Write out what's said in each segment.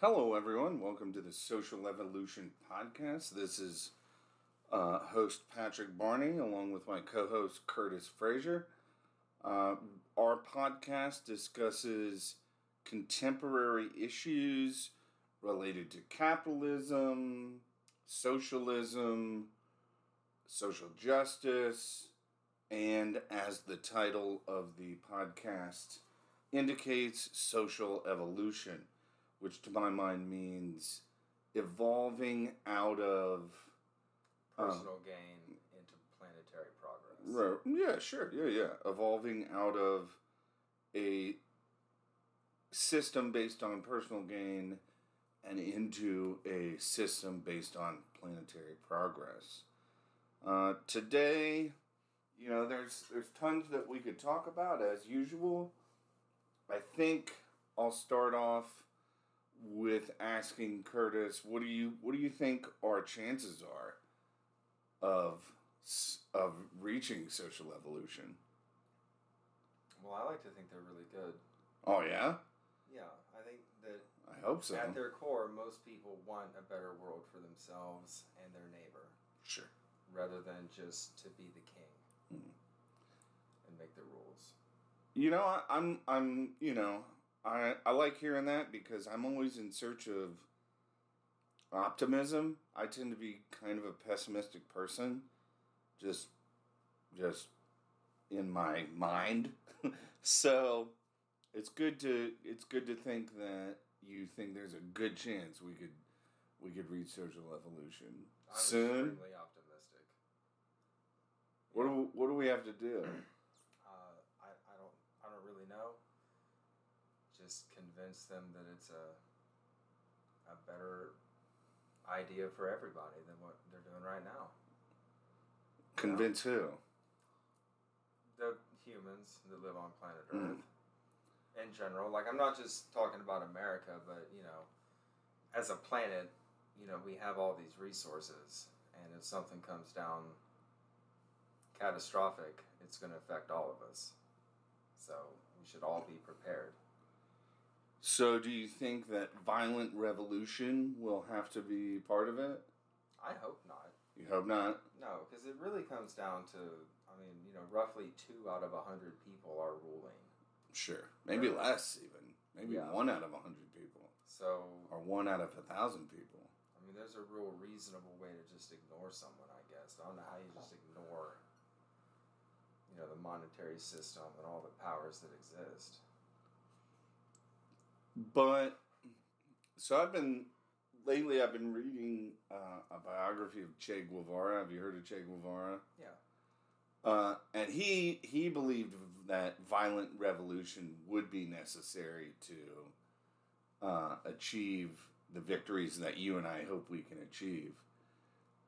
Hello, everyone. Welcome to the Social Evolution Podcast. This is uh, host Patrick Barney, along with my co host Curtis Frazier. Uh, our podcast discusses contemporary issues related to capitalism, socialism, social justice, and as the title of the podcast indicates, social evolution, which to my mind means evolving out of personal gain into planetary progress. Right. Yeah, sure. Yeah, yeah. Evolving out of a system based on personal gain and into a system based on planetary progress. Uh, today, you know, there's there's tons that we could talk about as usual. I think I'll start off with asking Curtis, what do you what do you think our chances are of of reaching social evolution? Well, I like to think they're really good. Oh yeah. Yeah, I think that. I hope so. At their core, most people want a better world for themselves and their neighbor. Sure. Rather than just to be the king mm. and make the rules. You know, I, I'm I'm you know I I like hearing that because I'm always in search of optimism. I tend to be kind of a pessimistic person, just just in my mind. so it's good to it's good to think that you think there's a good chance we could we could reach social evolution I'm soon. Extremely optimistic. What do what do we have to do? Uh, I, I don't I don't really know. Just convince them that it's a a better idea for everybody than what they're doing right now. Convince who? The humans that live on planet hmm. Earth. In general. Like I'm not just talking about America, but you know, as a planet, you know, we have all these resources and if something comes down catastrophic, it's going to affect all of us. So, we should all be prepared. So, do you think that violent revolution will have to be part of it? I hope not. You hope not? No, because it really comes down to, I mean, you know, roughly two out of a hundred people are ruling. Sure. Maybe less, even. Maybe Yeah. one out of a hundred people. So, Or one out of a thousand people. I mean, there's a real reasonable way to just ignore someone, I guess. I don't know how you just ignore, you know, the monetary system and all the powers that exist. But, so I've been, lately I've been reading uh, a biography of Che Guevara. Have you heard of Che Guevara? Yeah. Uh, and he he believed that violent revolution would be necessary to uh, achieve the victories that you and I hope we can achieve.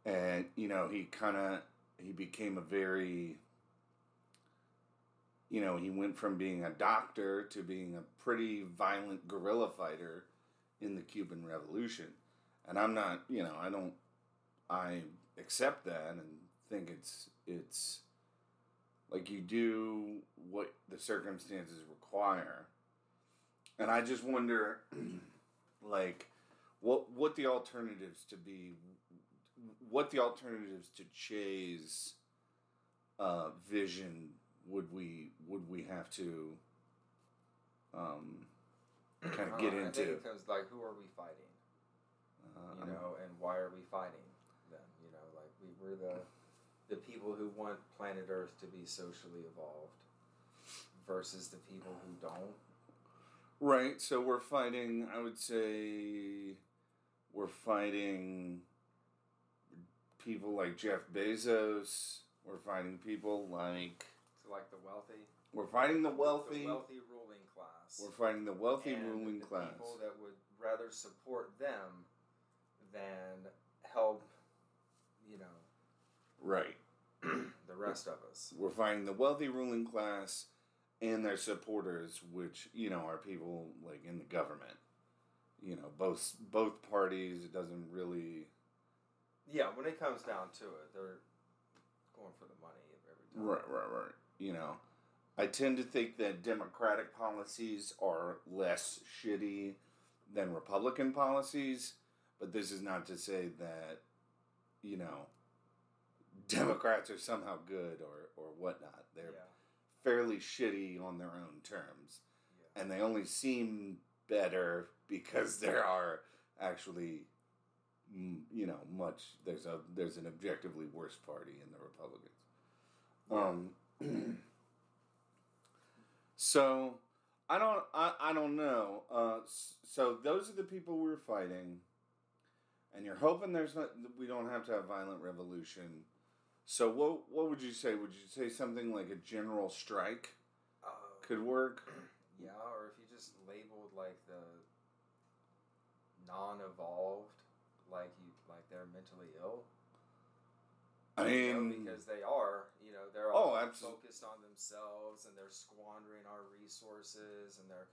And you know, he kind of he became a very you know, he went from being a doctor to being a pretty violent guerrilla fighter in the Cuban Revolution. And I'm not, you know, I don't I accept that and think it's it's like you do what the circumstances require. And I just wonder like what what the alternatives to be what the alternatives to Che's uh, vision would we would we have to um, kind of get Uh, I into? comes like, who are we fighting? Uh, You know, and why are we fighting them? You know, like we were the the people who want planet Earth to be socially evolved versus the people who don't. Right. So we're fighting. I would say we're fighting people like Jeff Bezos. We're fighting people like like the wealthy, we're fighting the wealthy. the wealthy ruling class. We're fighting the wealthy ruling the class. People that would rather support them than help, you know, Right. the rest of us. We're fighting the wealthy ruling class and their supporters, which you know are people like in the government. You know, both both parties. It doesn't really. Yeah, when it comes down to it, they're going for the money every time. Right, right, right. You know, I tend to think that democratic policies are less shitty than Republican policies. But this is not to say that, you know, Democrats are somehow good or, or whatnot. They're yeah. fairly shitty on their own terms. Yeah. And they only seem better because there are actually, you know, much, there's a there's an objectively worse party in the Republicans. Um, so I don't I, I don't know. Uh, so those are the people we're fighting, and you're hoping there's not we don't have to have violent revolution. So what what would you say? Would you say something like a general strike Uh, could work? Yeah, or if you just labeled like the non-evolved, like you like they're mentally ill. I you know, mean, because they are, know, they're Oh, all absol- focused on themselves and they're squandering our resources and they're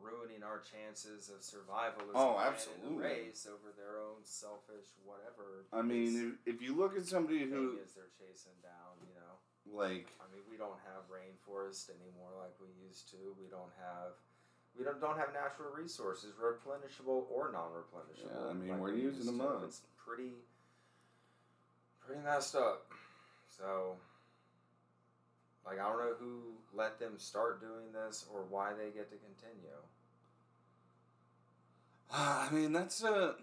ruining our chances of survival as Oh, a absolutely. race over their own selfish whatever. I mean, if, if you look at somebody who is they're chasing down, you know. like I mean, we don't have rainforest anymore like we used to. We don't have we don't, don't have natural resources, replenishable or non-replenishable. Yeah, I mean, like we're we using them up. It's pretty pretty messed up. So like I don't know who let them start doing this or why they get to continue. I mean, that's uh,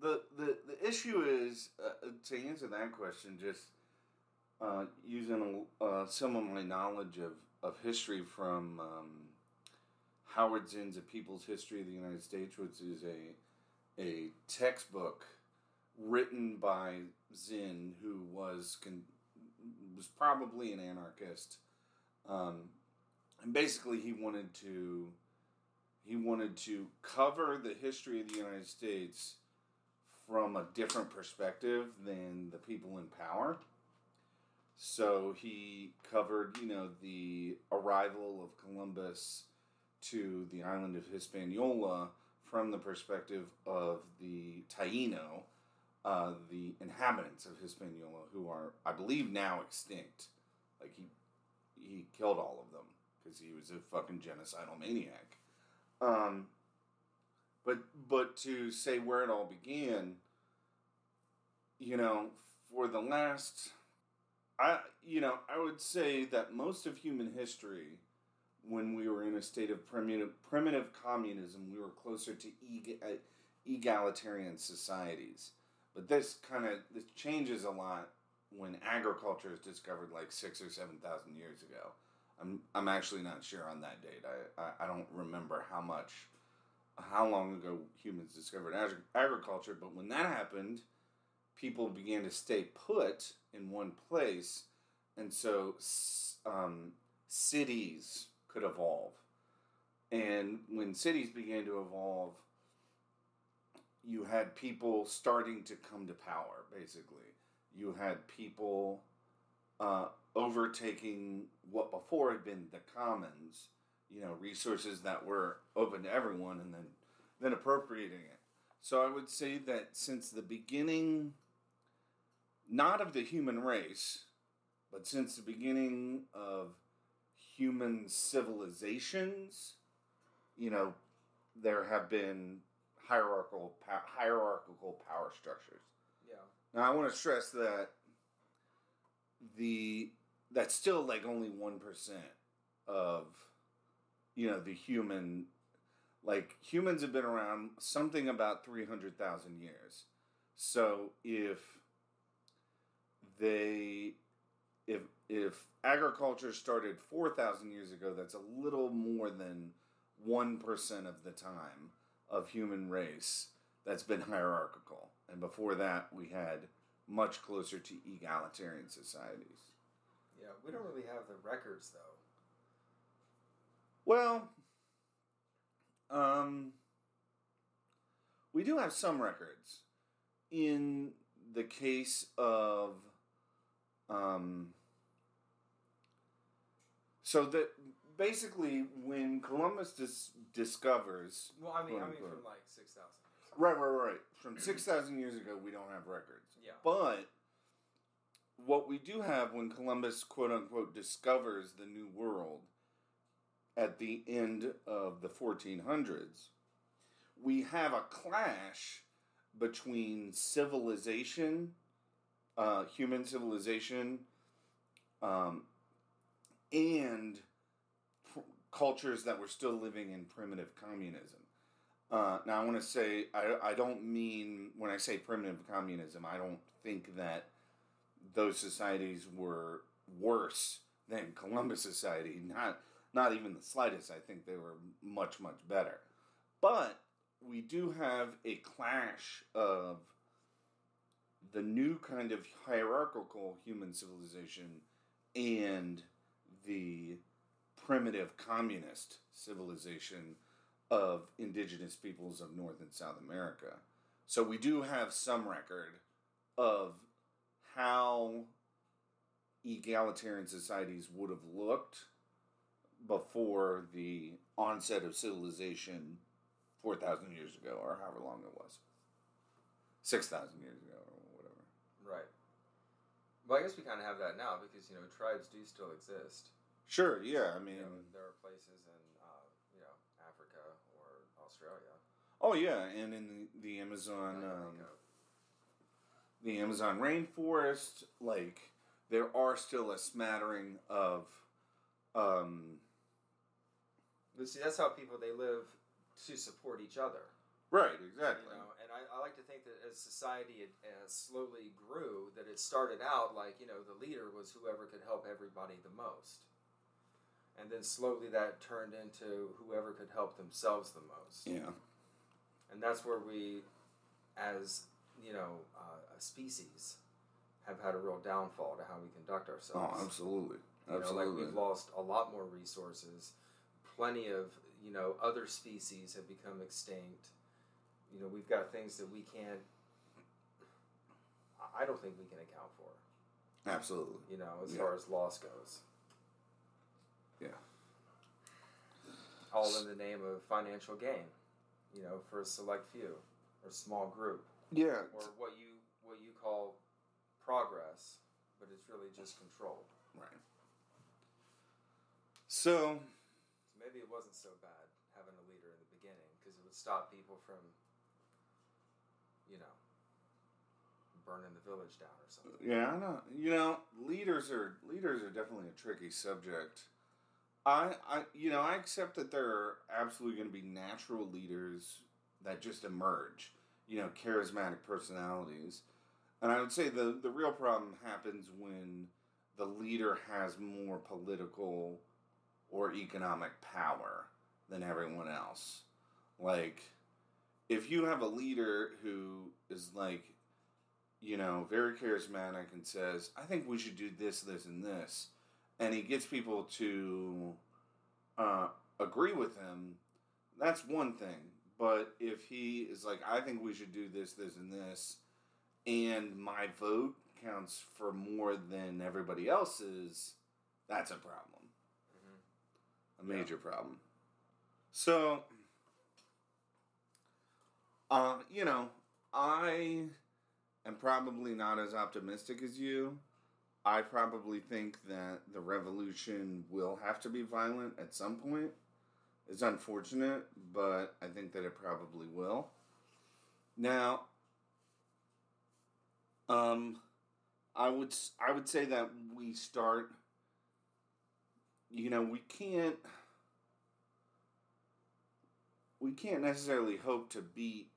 the the the issue is uh, to answer that question. Just uh, using uh, some of my knowledge of, of history from um, Howard Zinn's A People's History of the United States, which is a a textbook written by Zinn, who was con- was probably an anarchist, um, and basically he wanted to he wanted to cover the history of the United States from a different perspective than the people in power. So he covered, you know, the arrival of Columbus to the island of Hispaniola from the perspective of the Taino, uh, the inhabitants of Hispaniola, who are, I believe, now extinct. Like he, he killed all of them because he was a fucking genocidal maniac. Um, but but to say where it all began, you know, for the last, I you know I would say that most of human history, when we were in a state of primitive primitive communism, we were closer to uh, egalitarian societies. But this kind of this changes a lot when agriculture is discovered like six or seven thousand years ago. I'm I'm actually not sure on that date. I, I, I don't remember how much, how long ago humans discovered ag- agriculture. But when that happened, people began to stay put in one place, and so um, cities could evolve. And when cities began to evolve, you had people starting to come to power. Basically, you had people. Uh, overtaking what before had been the commons, you know, resources that were open to everyone, and then then appropriating it. So I would say that since the beginning, not of the human race, but since the beginning of human civilizations, you know, there have been hierarchical hierarchical power structures. Now I want to stress that the that's still like only one percent of you know the human like humans have been around something about three hundred thousand years. So if they if if agriculture started four thousand years ago, that's a little more than one percent of the time of human race that's been hierarchical. And before that we had much closer to egalitarian societies. Yeah, we don't really have the records though. Well, um, we do have some records. In the case of, um, so that basically when Columbus dis- discovers, Well, I mean, I mean from like six thousand. right, right, right, from six thousand years ago, we don't have records. Yeah. But what we do have when Columbus, quote unquote, discovers the New World at the end of the 1400s, we have a clash between civilization, uh, human civilization, um, and pr- cultures that were still living in primitive communism. Uh, now, I want to say, I, I don't mean, when I say primitive communism, I don't think that those societies were worse than Columbus Society. Not, not even the slightest. I think they were much, much better. But we do have a clash of the new kind of hierarchical human civilization and the primitive communist civilization of indigenous peoples of North and South America. So we do have some record of how egalitarian societies would have looked before the onset of civilization 4,000 years ago, or however long it was. 6,000 years ago, or whatever. Right. Well, I guess we kind of have that now because you know tribes do still exist. Sure, yeah, I mean. You know, there are places in uh, you know Africa or Australia. Oh, yeah, and in the, the Amazon. Um, the Amazon rainforest, like there are still a smattering of um But see, that's how people they live to support each other. right, exactly. You know, and I, I like to think that as society it, uh, slowly grew, that it started out like you know the leader was whoever could help everybody the most, and then slowly that turned into whoever could help themselves the most, Yeah. and that's where we, as you know, uh, a species, have had a real downfall to how we conduct ourselves. Oh, ourselves. absolutely. You know, Absolutely. like we've lost a lot more resources. Plenty of you know other species have become extinct. You know, we've got things that we can't. I- I don't think we can account for. absolutely. You know, as Yeah. far as loss goes. Yeah. All in the name of financial gain. You know, for a select few or small group, Yeah. or what you what you call progress, but it's really just control. Right. So So maybe it wasn't so bad having a leader in the beginning because it would stop people from, you know, burning the village down or something. yeah, I know. You know, leaders are leaders are definitely a tricky subject. I, I, you know, I accept that there are absolutely going to be natural leaders that just emerge. You know, charismatic personalities, and I would say the the real problem happens when the leader has more political or economic power than everyone else. Like, if you have a leader who is like, you know, very charismatic and says, I think we should do this, this, and this, and he gets people to uh, agree with him, that's one thing. But if he is like, I think we should do this, this, and this, and my vote counts for more than everybody else's, that's a problem Mm-hmm. a major problem. So, uh, you know, I am probably not as optimistic as you. I probably think that the revolution will have to be violent at some point. It's unfortunate, but I think that it probably will. Now, um, I would I would say that we start you know, we can't we can't necessarily hope to beat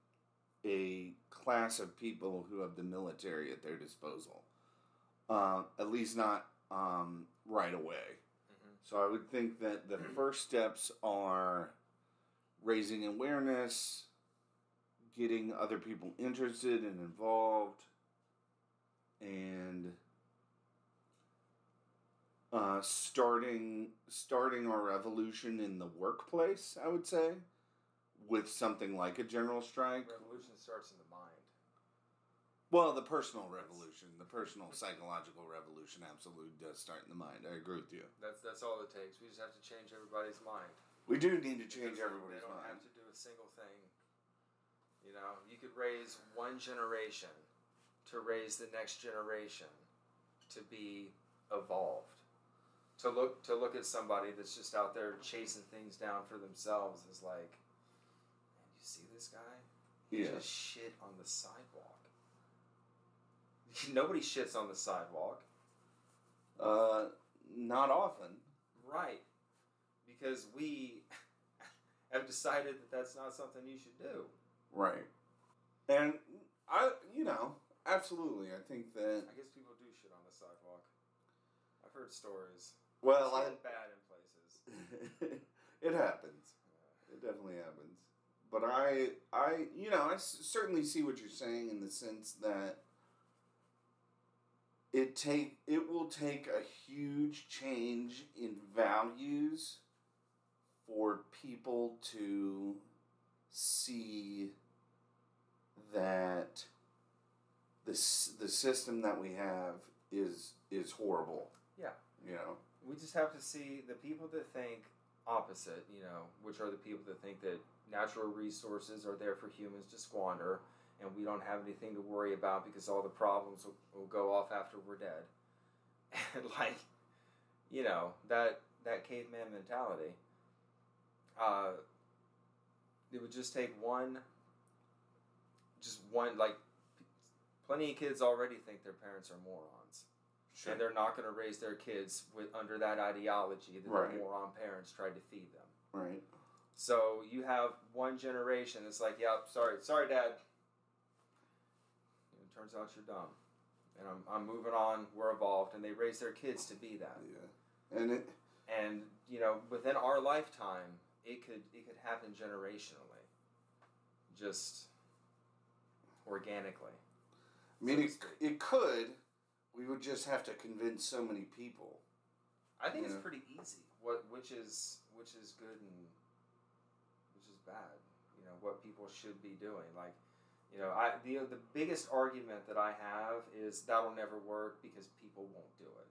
a class of people who have the military at their disposal. Uh, at least not um, right away. Mm-hmm. So I would think that the first steps are raising awareness, getting other people interested and involved, and uh, starting starting our revolution in the workplace. I would say with something like a general strike. Revolution starts in the mind. Well, the personal revolution, the personal psychological revolution, absolutely does start in the mind. I agree with you. That's that's all it takes. We just have to change everybody's mind. We do need to change Because everybody's They don't mind. have to do a single thing. You know, you could raise one generation to raise the next generation to be evolved. To look to look at somebody that's just out there chasing things down for themselves is like, man, you see this guy? He Yeah. just shit on the sidewalk. Nobody shits on the sidewalk. Uh, not often. Right. Because we have decided that that's not something you should do. Right. And I, you know, absolutely. I think that. I guess people do shit on the sidewalk. I've heard stories. Well, it's I. bad in places. it happens. It definitely happens. But I, I, you know, I s- certainly see what you're saying in the sense that it take it will take a huge change in values for people to see that the s- the system that we have is is horrible. Yeah. You know. We just have to see the people that think opposite, you know, which are the people that think that natural resources are there for humans to squander and we don't have anything to worry about because all the problems will, will go off after we're dead. And like, you know, that that caveman mentality. Uh, it would just take one just one like plenty of kids already think their parents are morons and they're not going to raise their kids with under that ideology that Right. their moron parents tried to feed them. right. So you have one generation that's like, "Yep, sorry, sorry, Dad." Turns out you're dumb, and I'm, I'm moving on. We're evolved, and they raise their kids to be that. Yeah. And it And you know, within our lifetime, it could it could happen generationally, just organically. I mean, so it, it could. We would just have to convince so many people. I think it's pretty easy. What which is which is good and which is bad. You know what people should be doing. Like, you know, I the the biggest argument that I have is that'll never work because people won't do it.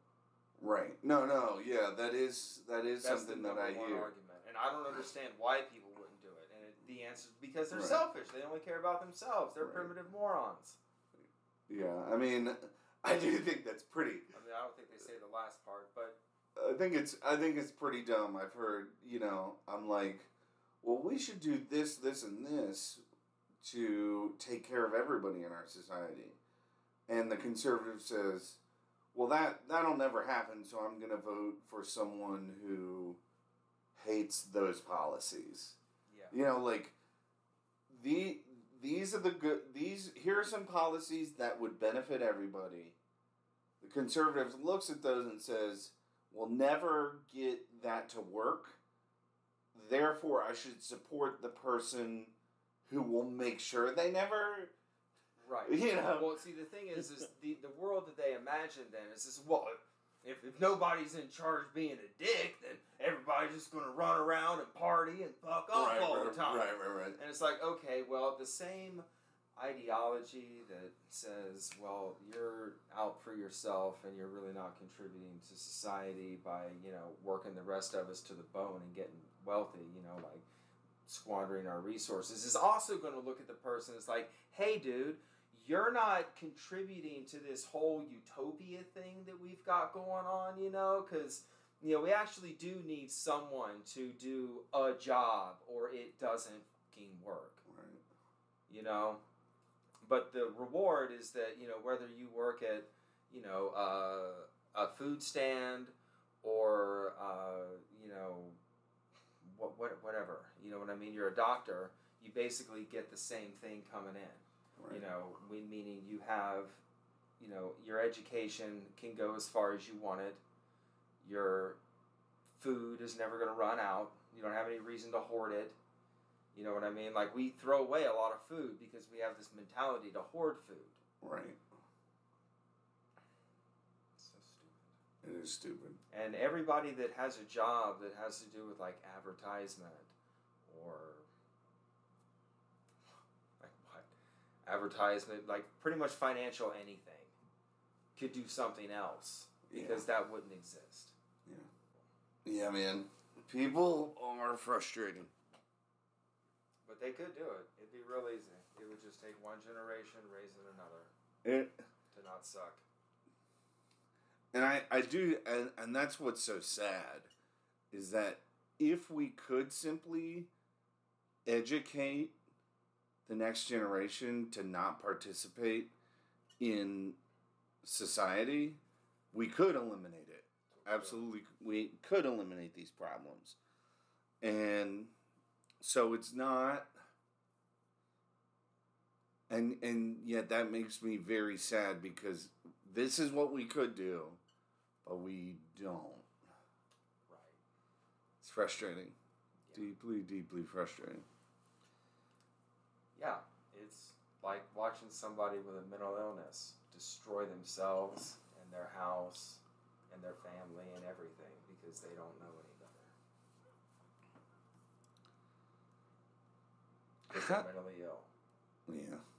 Right. No, no. Yeah, that is that is That's something that I one hear. argument, and I don't understand why people wouldn't do it. And it, the answer is because they're Right. selfish. They only care about themselves. They're Right. primitive morons. Yeah. I mean, I do think that's pretty. I mean, I don't think they say the last part, but I think it's I think it's pretty dumb. I've heard, you know, I'm like, well, we should do this, this, and this to take care of everybody in our society. And the conservative says, well, that that'll never happen. So I'm going to vote for someone who hates those policies. yeah, You know, like the these are the good these here are some policies that would benefit everybody. The conservative looks at those and says, "We'll never get that to work. Therefore, I should support the person who will make sure they never." right. You know. Well, see, the thing is, is the, the world that they imagine then is this, well, if, if nobody's in charge being a dick, then everybody's just going to run around and party and fuck off right, all right, the time. right, right, right. And it's like, okay, well, the same ideology that says, well, you're out for yourself and you're really not contributing to society by, you know, working the rest of us to the bone and getting wealthy, you know, like squandering our resources, is also going to look at the person It's like, hey, dude, you're not contributing to this whole utopia thing that we've got going on, you know, because you know we actually do need someone to do a job, or it doesn't fucking work, right. you know. But the reward is that you know whether you work at you know uh, a food stand or uh, you know what, what whatever you know what I mean. You're a doctor. You basically get the same thing coming in. right. You know, we, meaning you have, you know, your education can go as far as you want it. Your food is never going to run out. You don't have any reason to hoard it. You know what I mean? Like we throw away a lot of food because we have this mentality to hoard food. right. It's so stupid. It is stupid. And everybody that has a job that has to do with like advertisement or like what? Advertisement, like pretty much financial anything could do something else because that wouldn't exist. Yeah. Yeah, man. People are frustrating. But they could do it. It'd be real easy. It would just take one generation raising another It to not suck. And I, I do and, and that's what's so sad is that if we could simply educate the next generation to not participate in society, we could eliminate it. Absolutely, we could eliminate these problems. And so it's not and and yet that makes me very sad because this is what we could do, but we don't. Right. It's frustrating. Yeah. Deeply, deeply frustrating. Yeah, it's like watching somebody with a mental illness destroy themselves and their house and their family and everything because they don't know any better. Because they're mentally ill. Yeah.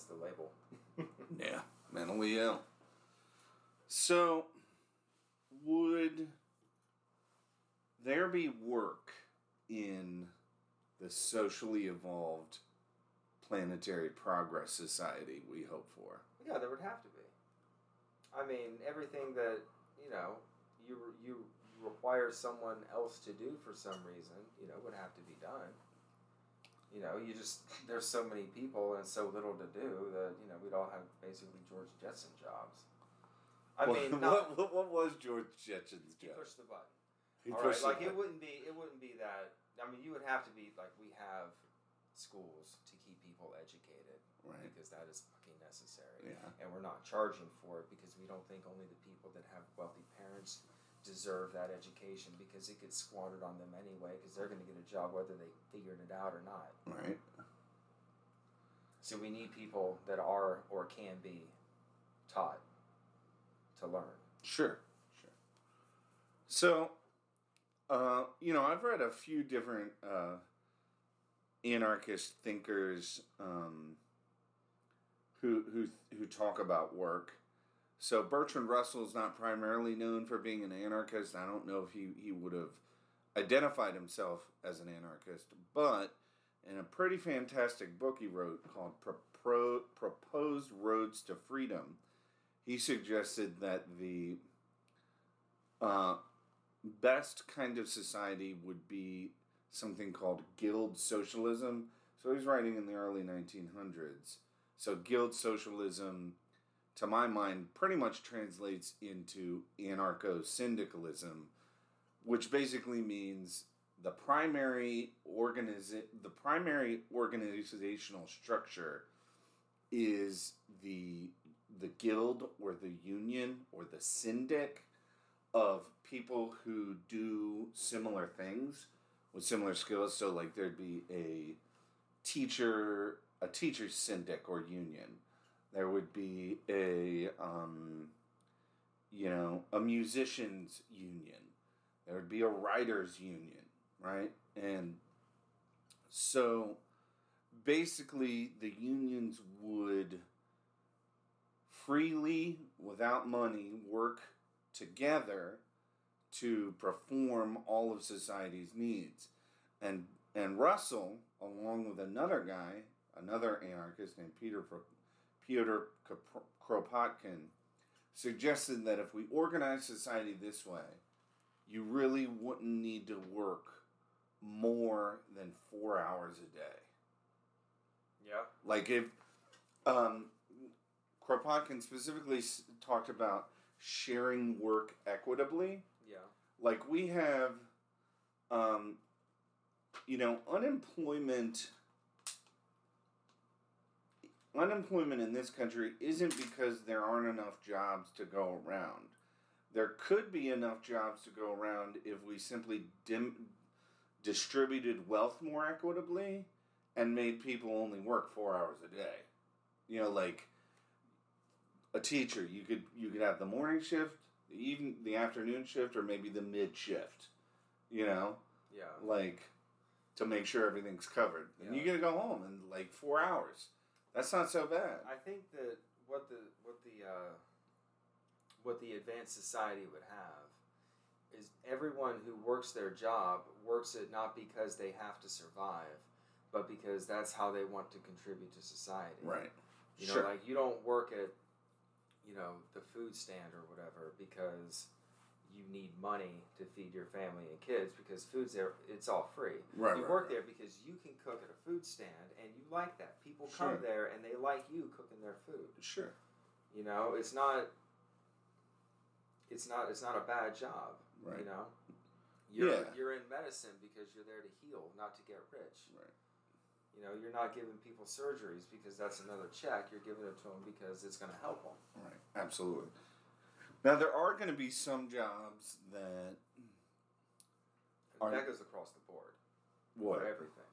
That's the label. Yeah. Mentally ill. So, would there be work in the socially evolved planetary progress society we hope for? Yeah, there would have to be. I mean, everything that you know you you require someone else to do for some reason, you know, would have to be done. You know, you just there's so many people and so little to do that you know we'd all have basically George Jetson jobs. I What- mean, what, not what, what was George Jetson's job? he pushed the button. He All right, like it wouldn't be it wouldn't be that. I mean, you would have to be like we have schools to keep people educated Right. because that is fucking necessary Yeah. and we're not charging for it because we don't think only the people that have wealthy parents deserve that education because it gets squandered on them anyway because they're going to get a job whether they figured it out or not. Right. So we need people that are or can be taught to learn. Sure. Sure. So, uh, you know, I've read a few different uh, anarchist thinkers um, who who who talk about work. So Bertrand Russell is not primarily known for being an anarchist. I don't know if he, he would have identified himself as an anarchist, but in a pretty fantastic book he wrote called Pro- Pro- Proposed Roads to Freedom, he suggested that the uh, best kind of society would be something called guild socialism. So he's writing in the early 1900s. So guild socialism, to my mind, pretty much translates into anarcho syndicalism, which basically means the primary organiza- the primary organizational structure is the the guild or the union or the syndic of people who do similar things with similar skills. So like there'd be a teacher a teacher syndic or union. There would be a um, you know a musicians union. There would be a writers union, right? And so basically the unions would freely without money work together to perform all of society's needs and and Russell along with another guy another anarchist named Peter Pyotr Kropotkin suggested that if we organize society this way you really wouldn't need to work more than 4 hours a day Yeah. like if um, Kropotkin specifically s- talked about sharing work equitably. Yeah. Like we have, um, you know, unemployment. Unemployment in this country isn't because there aren't enough jobs to go around. There could be enough jobs to go around if we simply dim, distributed wealth more equitably and made people only work four hours a day. You know, like a teacher, you could you could have the morning shift, the even the afternoon shift, or maybe the mid shift. You know, Yeah. like to make sure everything's covered. And you get to go home in like four hours. That's not so bad. I think that what the what the uh, what the advanced society would have is everyone who works their job works it not because they have to survive, but because that's how they want to contribute to society. Right. You know, Sure. like you don't work at, you know, the food stand or whatever because you need money to feed your family and kids because food's there it's all free Right. you right, work right. there because you can cook at a food stand and you like that people come there and they like you cooking their food Sure. you know it's not it's not it's not a bad job Right. you know you're Yeah. you're in medicine because you're there to heal not to get rich Right. you know you're not giving people surgeries because that's another check you're giving it to them because it's going to help them Right. Absolutely. Now there are going to be some jobs that Are- that goes across the board what? for everything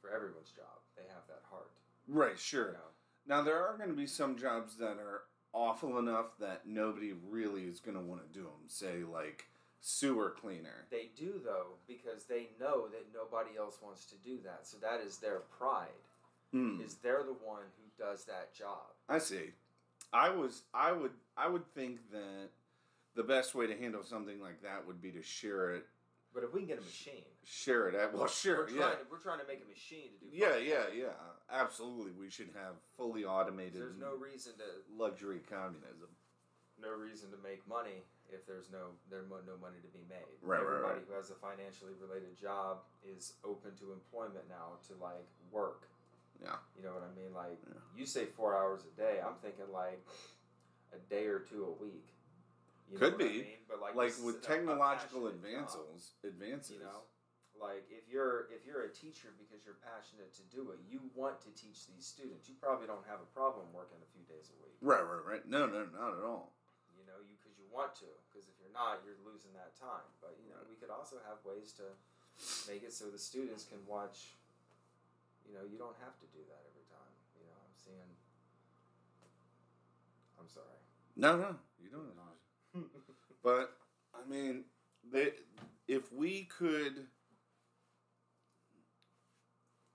for everyone's job they have that heart Right. you Sure. know Now there are going to be some jobs that are awful enough that nobody really is going to want to do them. Say like sewer cleaner. They do though because they know that nobody else wants to do that. So that is their pride. Hmm. Is they're the one who does that job. I see. I was I would I would think that the best way to handle something like that would be to share it But if we can get a machine, share it at well sure we're yeah trying, to, we're trying to make a machine to do. yeah yeah work. yeah absolutely we should have fully automated There's no reason to luxury communism no reason to make money if there's no there no money to be made. Right, right, Everybody right. who has a financially related job is open to employment now to like work. Yeah. You know what I mean? Like Yeah. you say four hours a day. I'm thinking like a day or two a week. You Could be. I mean? But like like with technological passionate job, advances advances you know, like if you're if you're a teacher because you're passionate to do it, you want to teach these students. You probably don't have a problem working a few days a week. right right right no no not at all You know, you because you want to. Because if you're not, you're losing that time. But you know, we could also have ways to make it so the students can watch. You know, you don't have to do that every time. You know, I'm seeing. I'm sorry. no no you don't have to. But I mean, they, if we could,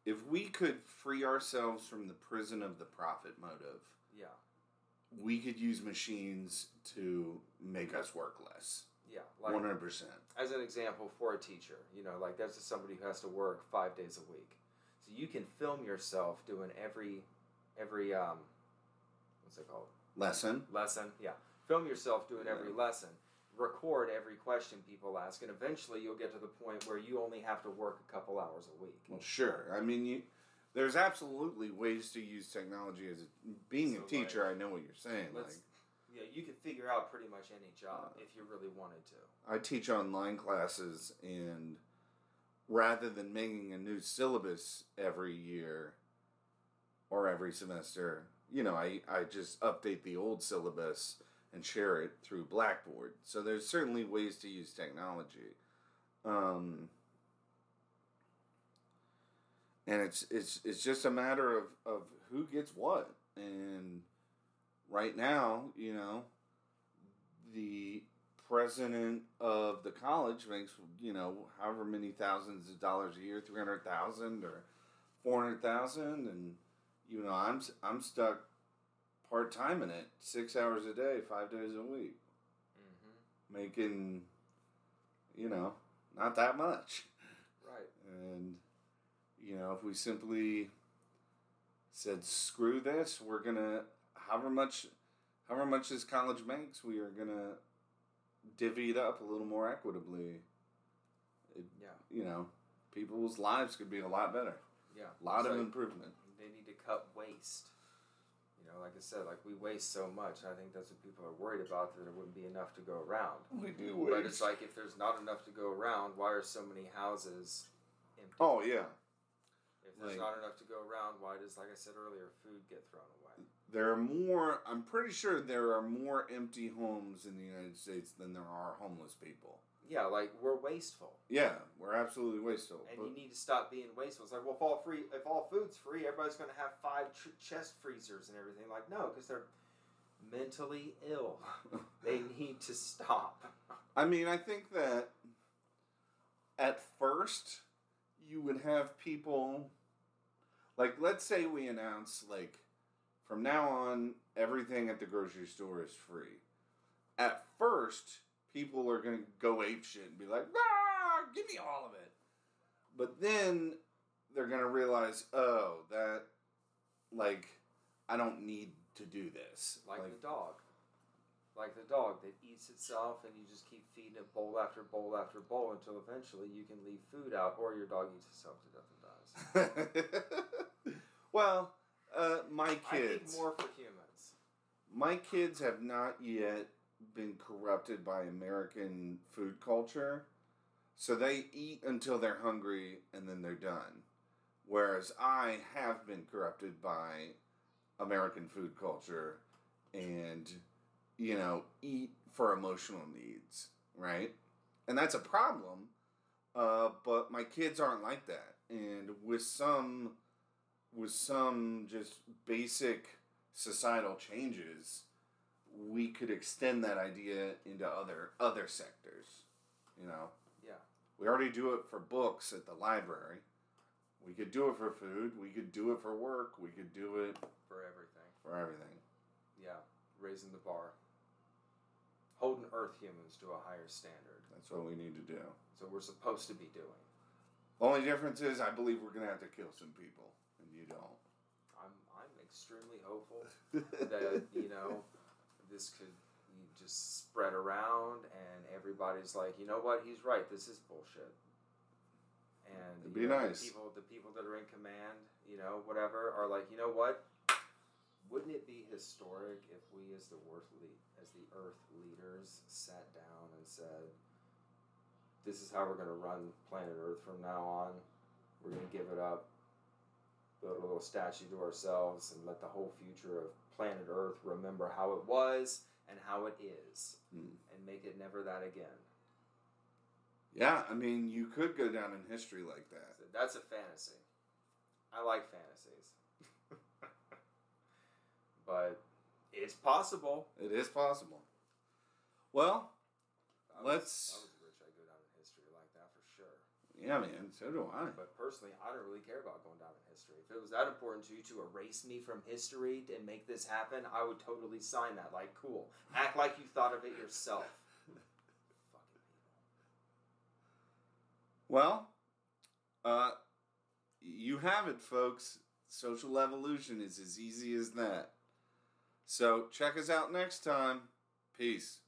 if we could free ourselves from the prison of the profit motive, yeah, we could use machines to make us work less. yeah. One hundred percent. as an example for a teacher, you know, like that's just somebody who has to work five days a week. So you can film yourself doing every every um, what's it called? Lesson. lesson. Yeah. Film yourself doing every lesson. Record every question people ask, and eventually you'll get to the point where you only have to work a couple hours a week. Well, sure. I mean, you, there's absolutely ways to use technology as a, being So, a teacher. I know what you're saying. Like, yeah, you can figure out pretty much any job if you really wanted to. I teach online classes, and rather than making a new syllabus every year or every semester, you know, I, I just update the old syllabus and share it through Blackboard. So there's certainly ways to use technology. Um, and it's it's it's just a matter of, of who gets what. And right now, you know, the president of the college makes you know however many thousands of dollars a year, three hundred thousand or four hundred thousand, and you know I'm I'm stuck part time in it, six hours a day, five days a week, Mm-hmm. making you know not that much, Right. and you know if we simply said screw this, we're gonna however much however much this college makes, we are gonna divvy it up a little more equitably. It, Yeah. you know, people's lives could be a lot better. Yeah. A lot It's of like improvement. They need to cut waste. You know, like I said, like we waste so much. I think that's what people are worried about that there wouldn't be enough to go around. We do waste. But it's like if there's not enough to go around, why are so many houses empty? oh yeah, If there's like- not enough to go around, why does, like I said earlier, food get thrown away? There are more. I'm pretty sure there are more empty homes in the United States than there are homeless people. Yeah, like we're wasteful, Yeah, we're absolutely wasteful. and you need to stop being wasteful. It's like, well, if all free, if all food's free, everybody's going to have five tr- chest freezers and everything. Like, no, because they're mentally ill. they need to stop. I mean, I think that at first you would have people like let's say we announce like from now on everything at the grocery store is free. At first, people are going to go ape shit and be like, "Ah, give me all of it." But then they're going to realize, "Oh, that like I don't need to do this." Like, the dog. like the dog that eats itself and you just keep feeding it bowl after bowl after bowl until eventually you can leave food out or your dog eats itself to death and dies. well, uh, my kids. I think kids, more for humans. my kids have not yet been corrupted by American food culture, so they eat until they're hungry and then they're done. Whereas I have been corrupted by American food culture and, you know, eat for emotional needs, right? And that's a problem. Uh, but my kids aren't like that. And with some, with some just basic societal changes, we could extend that idea into other other sectors. You know, Yeah. we already do it for books at the library. We could do it for food. We could do it for work. We could do it For everything. for everything. Yeah. Raising the bar. Holding Earth humans to a higher standard. That's what we need to do. So we're supposed to be doing. The Only difference is, I believe we're gonna have to kill some people, you don't. I'm I'm extremely hopeful that you know this could just spread around and everybody's like, you know what, he's right. This is bullshit. And It'd be know, nice. The people, the people that are in command, you know, whatever, are like, you know what? Wouldn't it be historic if we, as the worth le- as the Earth leaders, sat down and said, "This is how we're going to run planet Earth from now on. We're going to give it up, build a little statue to ourselves, and let the whole future of planet Earth remember how it was and how it is, Hmm. and make it never that again." Yeah, I mean, you could go down in history like that. So that's a fantasy. I like fantasies. but it's possible. It is possible. Well, If I was- Let's- if I was rich, I'd go down in history like that for sure. Yeah, man. So do I. But personally, I don't really care about going down in history. If it was that important to you to erase me from history and make this happen, I would totally sign that. Like, cool. Act like you thought of it yourself. Fucking people. Well, uh, you have it, folks. Social evolution is as easy as that. So check us out next time. Peace.